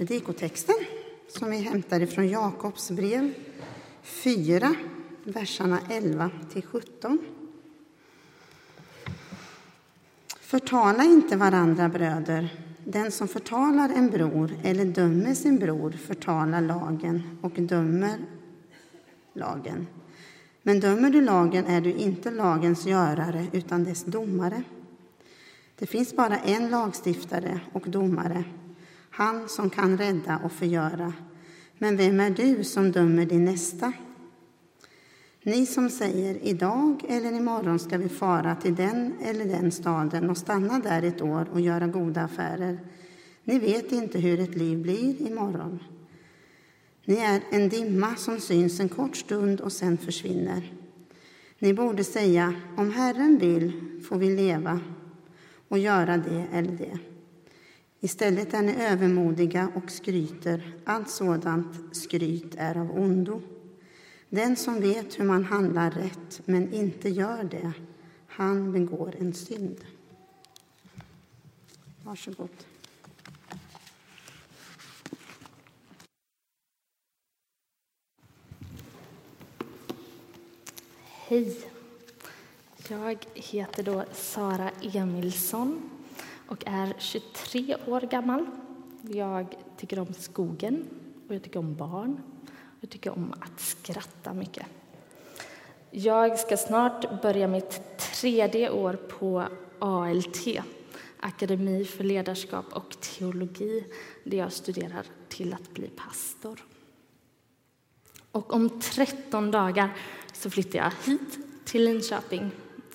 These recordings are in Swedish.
predikotexten som vi hämtar ifrån Jakobs brev 4, verserna 11 till 17. Förtala inte varandra, bröder. Den som förtalar en bror eller dömer sin bror förtalar lagen och dömer lagen. Men dömer du lagen är du inte lagens görare utan dess domare. Det finns bara en lagstiftare och domare, han som kan rädda och förgöra. Men vem är du som dömer din nästa? Ni som säger idag eller imorgon ska vi fara till den eller den staden och stanna där ett år och göra goda affärer. Ni vet inte hur ett liv blir imorgon. Ni är en dimma som syns en kort stund och sen försvinner. Ni borde säga, om Herren vill får vi leva och göra det eller det. Istället är ni övermodiga och skryter. Allt sådant skryt är av ondo. Den som vet hur man handlar rätt men inte gör det, han begår en synd. Varsågod. Hej. Jag heter då Sara Emilsson och är 23 år gammal. Jag tycker om skogen och jag tycker om barn. Jag tycker om att skratta mycket. Jag ska snart börja mitt tredje år på ALT, Akademi för ledarskap och teologi, där jag studerar till att bli pastor. Och om 13 dagar så flyttar jag hit till Linköping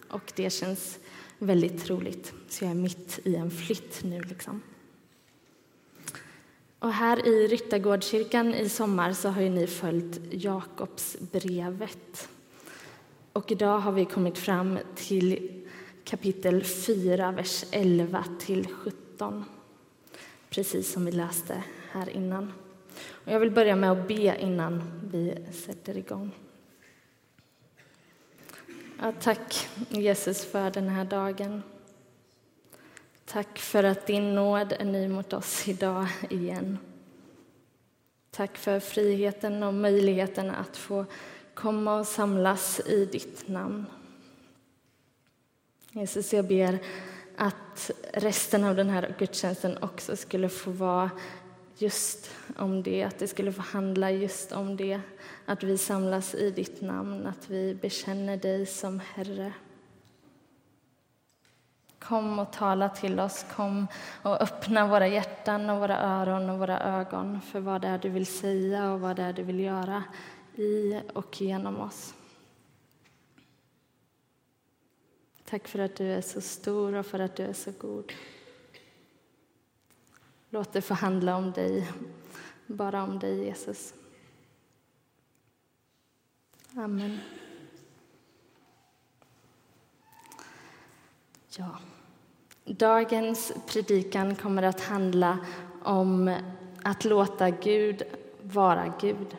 och det känns väldigt roligt. Så jag är mitt i en flytt nu. Liksom. Och här i Ryttargårdskyrkan i sommar så har ju ni följt Jakobsbrevet. Och idag har vi kommit fram till kapitel 4, vers 11 till 17. Precis som vi läste här innan. Och jag vill börja med att be innan vi sätter igång. Ja, tack, Jesus, för den här dagen. Tack för att din nåd är ny mot oss idag igen. Tack för friheten och möjligheten att få komma och samlas i ditt namn. Jesus, jag ber att resten av den här gudstjänsten också skulle få vara just om det, att det skulle få handla just om det. Att vi samlas i ditt namn, att vi bekänner dig som Herre. Kom och tala till oss, kom och öppna våra hjärtan och våra öron och våra ögon för vad det är du vill säga och vad det är du vill göra i och genom oss. Tack för att du är så stor och för att du är så god. Låt det få handla om dig, bara om dig, Jesus. Amen. Ja. Dagens predikan kommer att handla om att låta Gud vara Gud.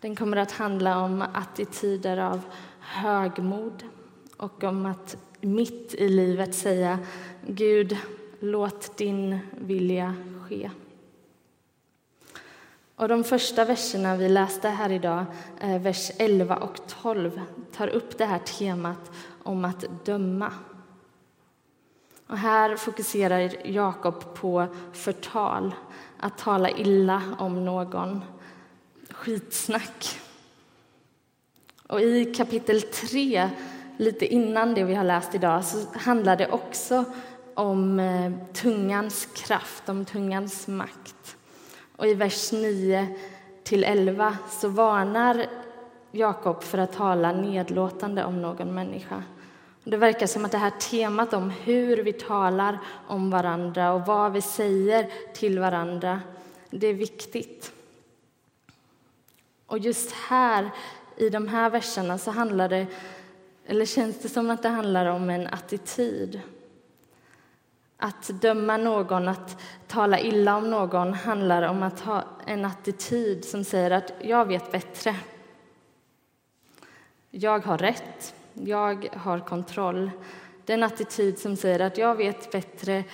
Den kommer att handla om attityder av högmod och om att mitt i livet säga Gud, låt din vilja ske. Och de första verserna vi läste här idag, eh, vers 11 och 12, tar upp det här temat om att döma. Och här fokuserar Jakob på förtal, att tala illa om någon. Skitsnack. Och i kapitel 3, lite innan det vi har läst idag, så handlar det också om eh, tungans kraft, om tungans makt. Och i vers 9 till 11 så varnar Jakob för att tala nedlåtande om någon människa. Det verkar som att det här temat om hur vi talar om varandra och vad vi säger till varandra, det är viktigt. Och just här, i de här verserna, så handlar det, eller känns det som att det handlar om en attityd. Att döma någon, att tala illa om någon, handlar om att ha en attityd som säger att jag vet bättre. Jag har rätt. Jag har kontroll. Det är en attityd som säger att jag vet bättre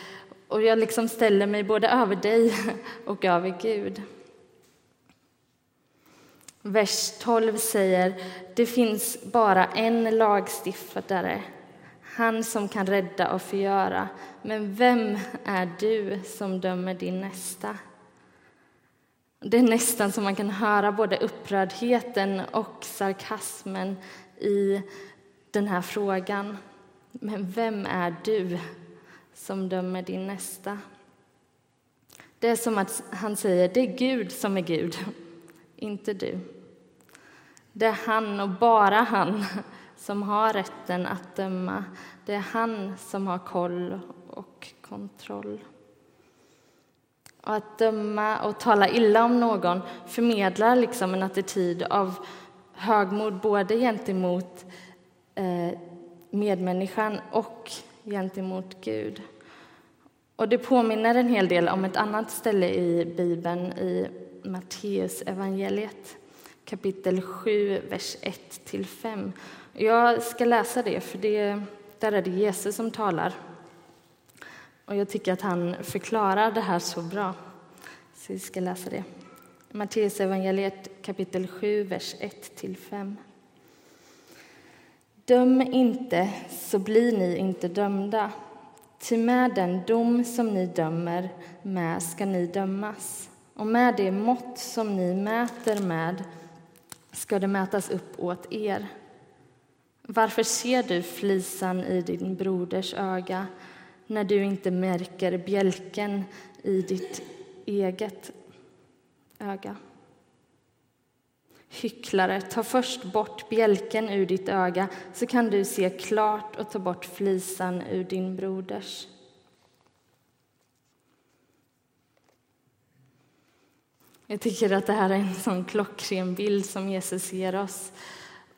Och jag liksom ställer mig både över dig och över Gud. Vers 12 säger det finns bara en lagstiftare, han som kan rädda och förgöra. Men vem är du som dömer din nästa? Det är nästan som man kan höra både upprördheten och sarkasmen i den här frågan. Men vem är du som dömer din nästa? Det är som att han säger det är Gud som är Gud, inte du. Det är han och bara han som har rätten att döma. Det är han som har koll och kontroll. Och att döma och tala illa om någon förmedlar liksom en attityd av högmod både gentemot eh, medmänniskan och gentemot Gud. Och det påminner en hel del om ett annat ställe i Bibeln, i Matteus evangeliet kapitel 7, vers 1-5. Jag ska läsa det, för det, där är det Jesus som talar. Och jag tycker att han förklarar det här så bra. Så vi ska läsa det. Matteus evangeliet kapitel 7, vers 1-5. Döm inte, så blir ni inte dömda. Ty med den dom som ni dömer med ska ni dömas, och med det mått som ni mäter med ska det mätas upp åt er. Varför ser du flisan i din broders öga när du inte märker bjälken i ditt eget öga? Hycklare, ta först bort bjälken ur ditt öga så kan du se klart och ta bort flisan ur din broders. Jag tycker att det här är en sån klockren bild som Jesus ger oss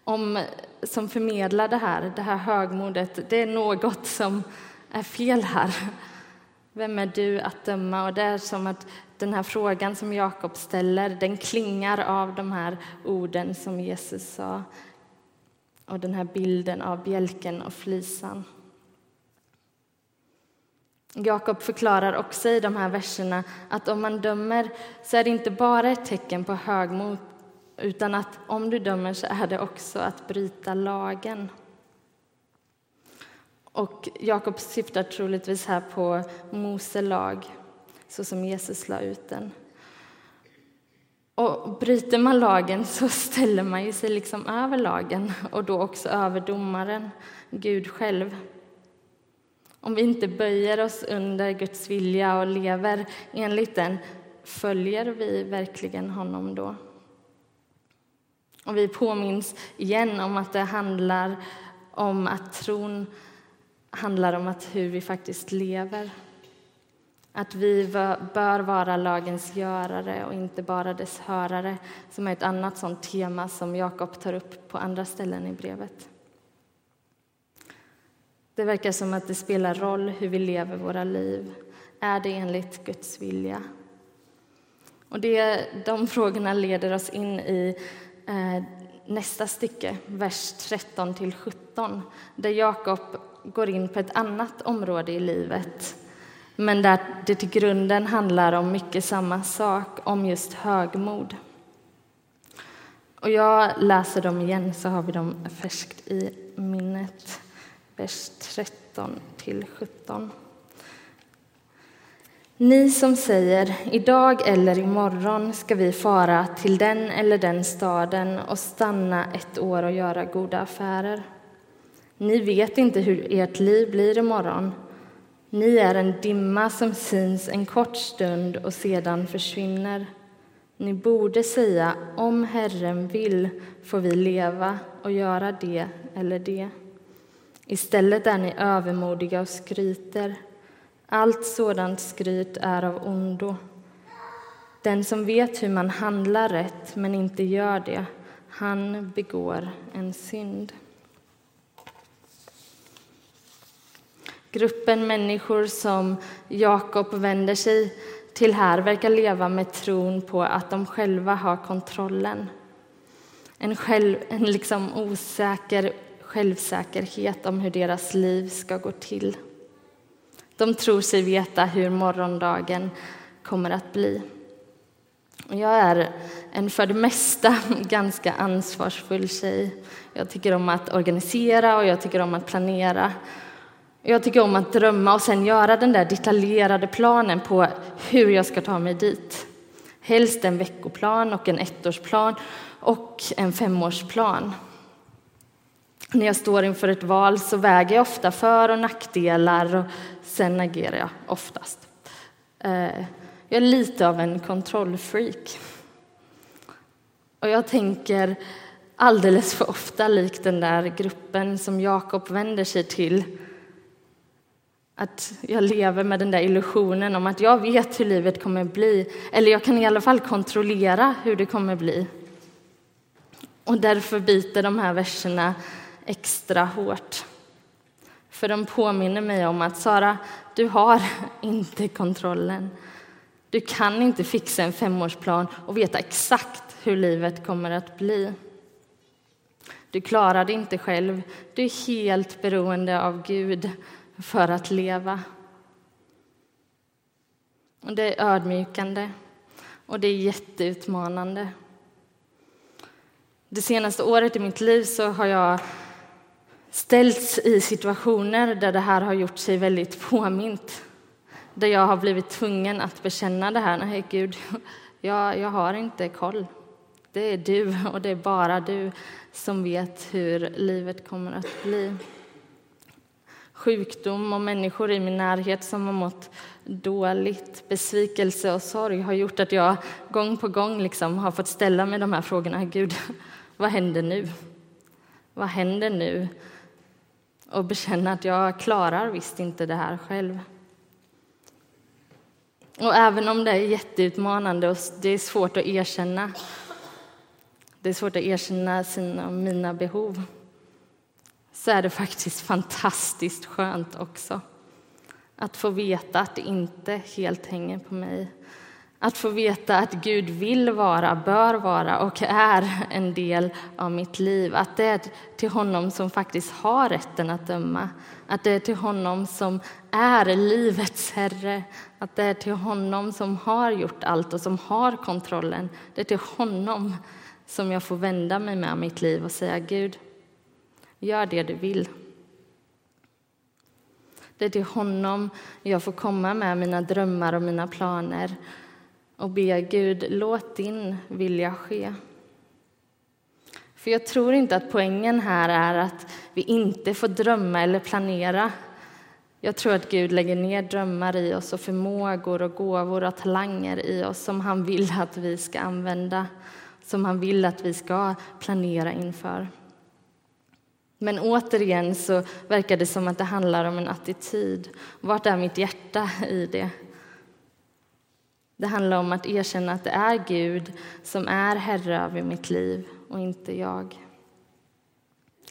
om, som förmedlar det här, det här högmodet. Det är något som är fel här. Vem är du att döma? Och det är som att den här frågan som Jakob ställer, den klingar av de här orden som Jesus sa och den här bilden av bjälken och flisan. Jakob förklarar också i de här verserna att om man dömer så är det inte bara ett tecken på högmod utan att om du dömer så är det också att bryta lagen. Och Jakob syftar troligtvis här på Mose lag, så som Jesus la ut den. Och bryter man lagen så ställer man ju sig liksom över lagen och då också över domaren, Gud själv. Om vi inte böjer oss under Guds vilja och lever enligt den, följer vi verkligen honom då? Och vi påminns igen om att det handlar om att tron handlar om att hur vi faktiskt lever. Att vi bör vara lagens görare och inte bara dess hörare som är ett annat sånt tema som Jakob tar upp på andra ställen i brevet. Det verkar som att det spelar roll hur vi lever våra liv. Är det enligt Guds vilja? Och det, de frågorna leder oss in i Eh, nästa stycke, vers 13 till 17 där Jakob går in på ett annat område i livet men där det till grunden handlar om mycket samma sak, om just högmod. Och jag läser dem igen, så har vi dem färskt i minnet vers 13 till 17. Ni som säger idag eller imorgon ska vi fara till den eller den staden och stanna ett år och göra goda affärer. Ni vet inte hur ert liv blir imorgon. Ni är en dimma som syns en kort stund och sedan försvinner. Ni borde säga om Herren vill får vi leva och göra det eller det. Istället är ni övermodiga och skryter. Allt sådant skryt är av ondo. Den som vet hur man handlar rätt men inte gör det, han begår en synd. Gruppen människor som Jakob vänder sig till här verkar leva med tron på att de själva har kontrollen. En, själv, en liksom osäker självsäkerhet om hur deras liv ska gå till. De tror sig veta hur morgondagen kommer att bli. Jag är en för det mesta ganska ansvarsfull tjej. Jag tycker om att organisera och jag tycker om att planera. Jag tycker om att drömma och sen göra den där detaljerade planen på hur jag ska ta mig dit. Helst en veckoplan och en ettårsplan och en femårsplan. När jag står inför ett val så väger jag ofta för och nackdelar och sen agerar jag oftast. Eh, jag är lite av en kontrollfreak. Och jag tänker alldeles för ofta, likt den där gruppen som Jakob vänder sig till, att jag lever med den där illusionen om att jag vet hur livet kommer bli, eller jag kan i alla fall kontrollera hur det kommer bli. Och därför biter de här verserna extra hårt. För de påminner mig om att Sara, du har inte kontrollen. Du kan inte fixa en femårsplan och veta exakt hur livet kommer att bli. Du klarar det inte själv. Du är helt beroende av Gud för att leva. Och det är ödmjukande och det är jätteutmanande. Det senaste året i mitt liv så har jag ställts i situationer där det här har gjort sig väldigt påmint. Där jag har blivit tvungen att bekänna det här. Nej, Gud, jag, jag har inte koll. Det är du och det är bara du som vet hur livet kommer att bli. Sjukdom och människor i min närhet som har mått dåligt, besvikelse och sorg har gjort att jag gång på gång liksom har fått ställa mig de här frågorna. Gud, vad händer nu? Vad händer nu? Och bekänna att jag klarar visst inte det här själv. Och även om det är jätteutmanande och det är svårt att erkänna det är svårt att erkänna sina och mina behov så är det faktiskt fantastiskt skönt också att få veta att det inte helt hänger på mig. Att få veta att Gud vill vara, bör vara och är en del av mitt liv. Att det är till honom som faktiskt har rätten att döma. Att det är till honom som är livets Herre. Att det är till honom som har gjort allt och som har kontrollen. Det är till honom som jag får vända mig med mitt liv och säga Gud, gör det du vill. Det är till honom jag får komma med mina drömmar och mina planer och be Gud, låt din vilja ske. För jag tror inte att poängen här är att vi inte får drömma eller planera. Jag tror att Gud lägger ner drömmar i oss och förmågor och gåvor och talanger i oss som han vill att vi ska använda som han vill att vi ska planera inför. Men återigen så verkar det som att det handlar om en attityd. Vart är mitt hjärta i det? Det handlar om att erkänna att det är Gud som är herre över mitt liv och inte jag.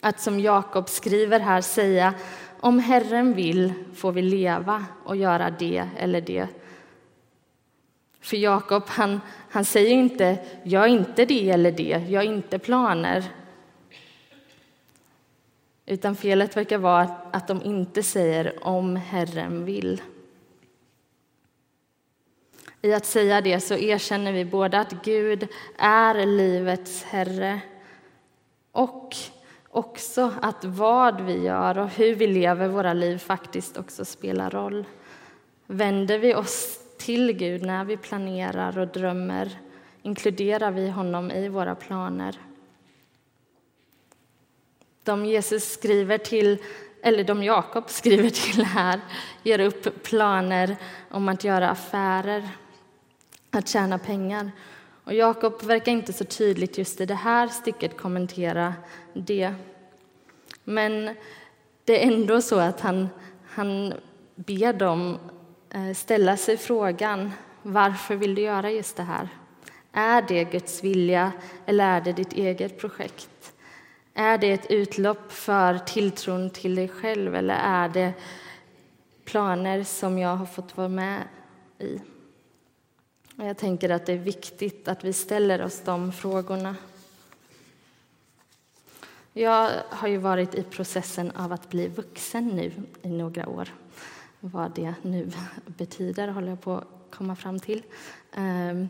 Att som Jakob skriver här säga om Herren vill får vi leva och göra det eller det för Jakob, han, han säger inte gör inte det eller det, gör inte planer. Utan felet verkar vara att de inte säger om Herren vill. I att säga det så erkänner vi både att Gud är livets Herre och också att vad vi gör och hur vi lever våra liv faktiskt också spelar roll. Vänder vi oss till Gud när vi planerar och drömmer inkluderar vi honom i våra planer. De Jesus skriver till, eller de Jakob skriver till här ger upp planer om att göra affärer, att tjäna pengar. Och Jakob verkar inte så tydligt just i det här stycket kommentera det. Men det är ändå så att han, han ber dem eh, ställa sig frågan varför vill du göra just det här? Är det Guds vilja eller är det ditt eget projekt? Är det ett utlopp för tilltron till dig själv eller är det planer som jag har fått vara med i? Jag tänker att det är viktigt att vi ställer oss de frågorna. Jag har ju varit i processen av att bli vuxen nu i några år. vad det nu betyder, håller jag på att komma fram till. Ehm,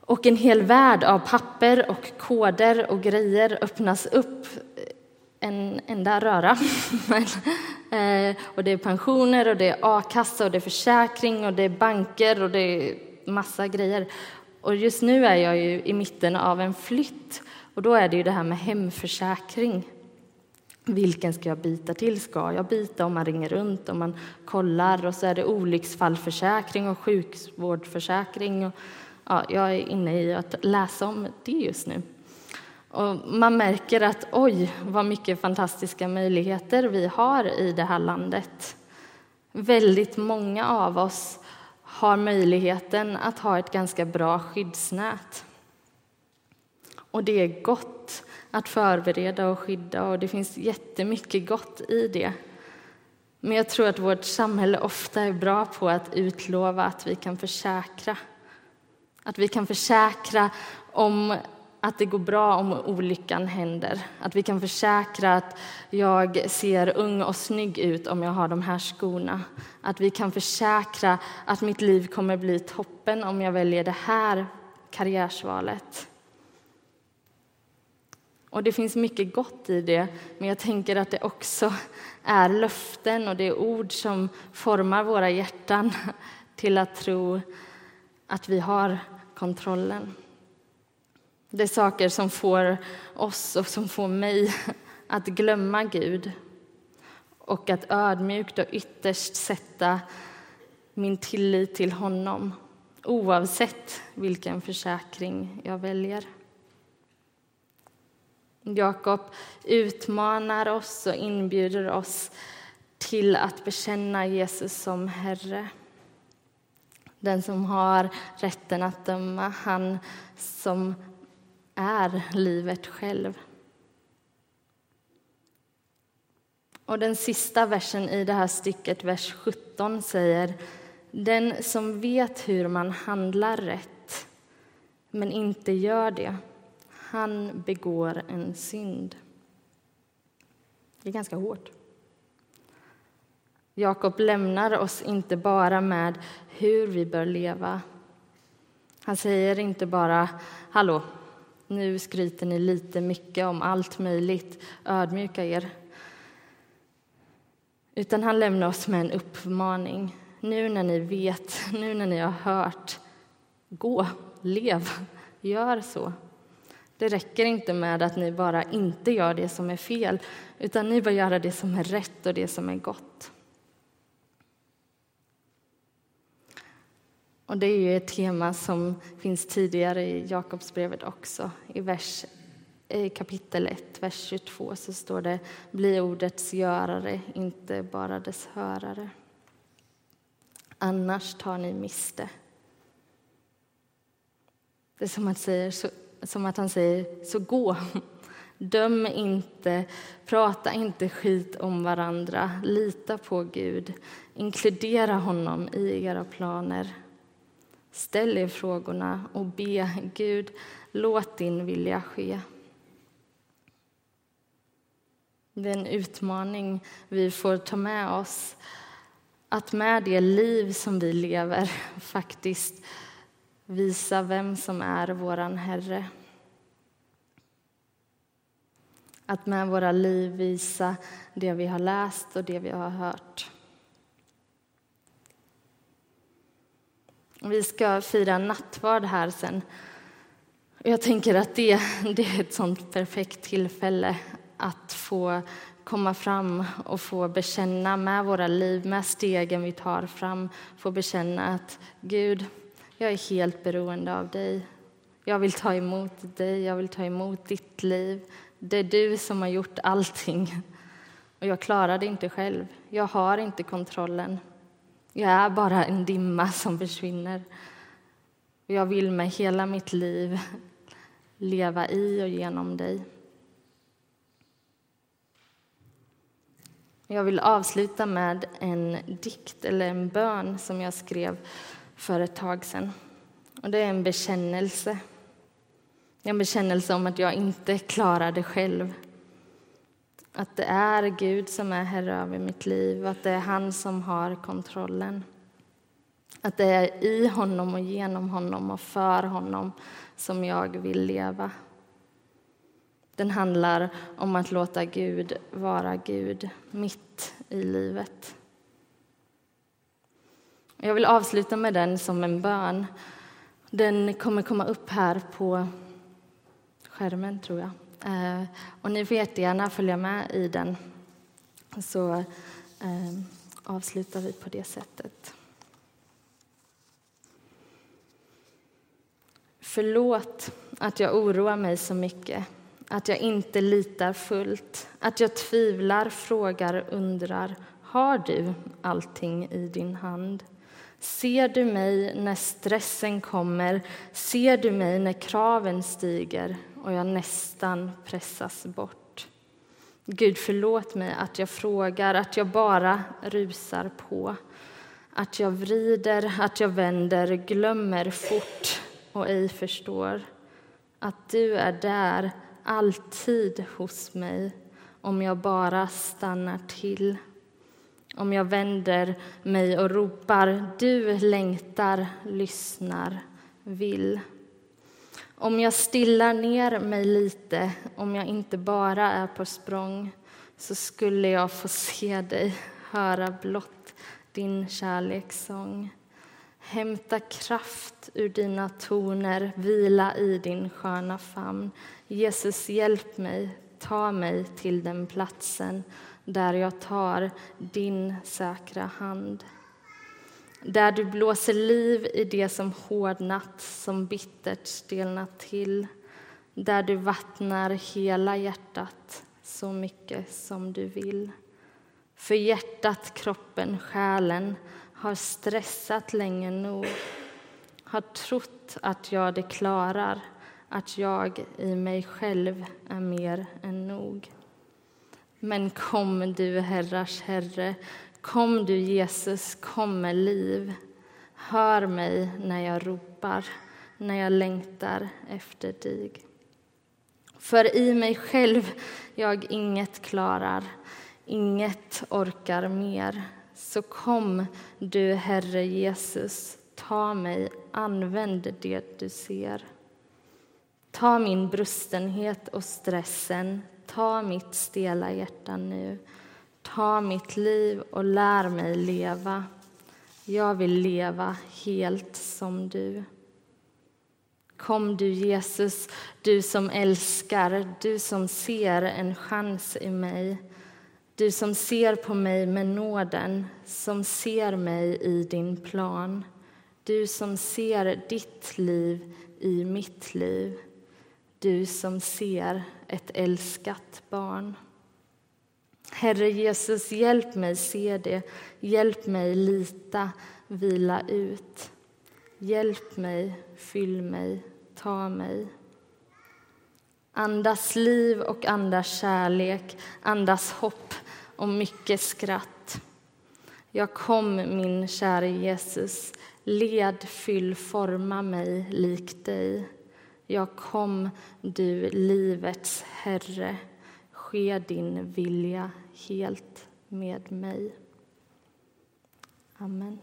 och en hel värld av papper och koder och grejer öppnas upp en enda röra. Eh, och det är pensioner, och det är a-kassa, och det är försäkring, och det är banker och det är massa grejer. Och just nu är jag ju i mitten av en flytt och då är det ju det här med hemförsäkring. Vilken ska jag byta till? Ska jag byta om man ringer runt, och man kollar? Och så är det olycksfallförsäkring och sjukvårdsförsäkring. Och, ja, jag är inne i att läsa om det just nu. Och man märker att oj, vad mycket fantastiska möjligheter vi har i det här landet. Väldigt många av oss har möjligheten att ha ett ganska bra skyddsnät. Och det är gott att förbereda och skydda och det finns jättemycket gott i det. Men jag tror att vårt samhälle ofta är bra på att utlova att vi kan försäkra. Att vi kan försäkra om att det går bra om olyckan händer. Att vi kan försäkra att jag ser ung och snygg ut om jag har de här skorna. Att vi kan försäkra att mitt liv kommer bli toppen om jag väljer det här karriärsvalet. Och det finns mycket gott i det, men jag tänker att det också är löften och det är ord som formar våra hjärtan till att tro att vi har kontrollen. Det är saker som får oss och som får mig att glömma Gud och att ödmjukt och ytterst sätta min tillit till honom oavsett vilken försäkring jag väljer. Jakob utmanar oss och inbjuder oss till att bekänna Jesus som Herre. Den som har rätten att döma, han som är livet själv. Och den sista versen i det här stycket, vers 17, säger Den som vet hur man handlar rätt, men inte gör det, han begår en synd. Det är ganska hårt. Jakob lämnar oss inte bara med hur vi bör leva. Han säger inte bara ”Hallå, nu skryter ni lite mycket om allt möjligt. Ödmjuka er. Utan han lämnar oss med en uppmaning. Nu när ni vet, nu när ni har hört, gå, lev, gör så. Det räcker inte med att ni bara inte gör det som är fel, utan ni bör göra det som är rätt och det som är gott. Och det är ju ett tema som finns tidigare i Jakobsbrevet också. I, vers, i kapitel 1, vers 22, så står det Bli ordets görare, inte bara dess hörare. Annars tar ni miste. Det är som att, säger, som att han säger, så gå. Döm inte, prata inte skit om varandra. Lita på Gud. Inkludera honom i era planer. Ställ er frågorna och be Gud, låt din vilja ske. Det är en utmaning vi får ta med oss att med det liv som vi lever faktiskt visa vem som är vår Herre. Att med våra liv visa det vi har läst och det vi har hört. Vi ska fira nattvard här sen. Jag tänker att det, det är ett sånt perfekt tillfälle att få komma fram och få bekänna med våra liv, med stegen vi tar fram, få bekänna att Gud, jag är helt beroende av dig. Jag vill ta emot dig, jag vill ta emot ditt liv. Det är du som har gjort allting. Och jag klarar det inte själv. Jag har inte kontrollen. Jag är bara en dimma som försvinner. Jag vill med hela mitt liv leva i och genom dig. Jag vill avsluta med en dikt eller en bön som jag skrev för ett tag sedan. Och det är en bekännelse. En bekännelse om att jag inte klarar det själv. Att det är Gud som är herre över mitt liv, att det är han som har kontrollen. Att det är i honom och genom honom och för honom som jag vill leva. Den handlar om att låta Gud vara Gud mitt i livet. Jag vill avsluta med den som en bön. Den kommer komma upp här på skärmen, tror jag. Eh, och ni får jättegärna följa med i den, så eh, avslutar vi på det sättet. Förlåt att jag oroar mig så mycket, att jag inte litar fullt, att jag tvivlar, frågar, undrar. Har du allting i din hand? Ser du mig när stressen kommer? Ser du mig när kraven stiger och jag nästan pressas bort? Gud, förlåt mig att jag frågar, att jag bara rusar på. Att jag vrider, att jag vänder, glömmer fort och ej förstår. Att du är där, alltid hos mig om jag bara stannar till om jag vänder mig och ropar du längtar, lyssnar, vill. Om jag stillar ner mig lite, om jag inte bara är på språng så skulle jag få se dig, höra blott din kärlekssång. Hämta kraft ur dina toner, vila i din sköna famn. Jesus, hjälp mig, ta mig till den platsen där jag tar din säkra hand. Där du blåser liv i det som hårdnat, som bittert stelnat till. Där du vattnar hela hjärtat så mycket som du vill. För hjärtat, kroppen, själen har stressat länge nog har trott att jag det klarar, att jag i mig själv är mer än nog. Men kom du, herrars Herre, kom du, Jesus, kom med liv. Hör mig när jag ropar, när jag längtar efter dig. För i mig själv jag inget klarar, inget orkar mer. Så kom du, Herre Jesus, ta mig, använd det du ser. Ta min brustenhet och stressen, Ta mitt stela hjärta nu. Ta mitt liv och lär mig leva. Jag vill leva helt som du. Kom du, Jesus, du som älskar, du som ser en chans i mig. Du som ser på mig med nåden, som ser mig i din plan. Du som ser ditt liv i mitt liv. Du som ser ett älskat barn. Herre Jesus, hjälp mig se det. Hjälp mig lita, vila ut. Hjälp mig, fyll mig, ta mig. Andas liv och andas kärlek, andas hopp och mycket skratt. Jag kom, min käre Jesus, led, fyll, forma mig lik dig. Jag kom, du livets Herre, ske din vilja helt med mig. Amen.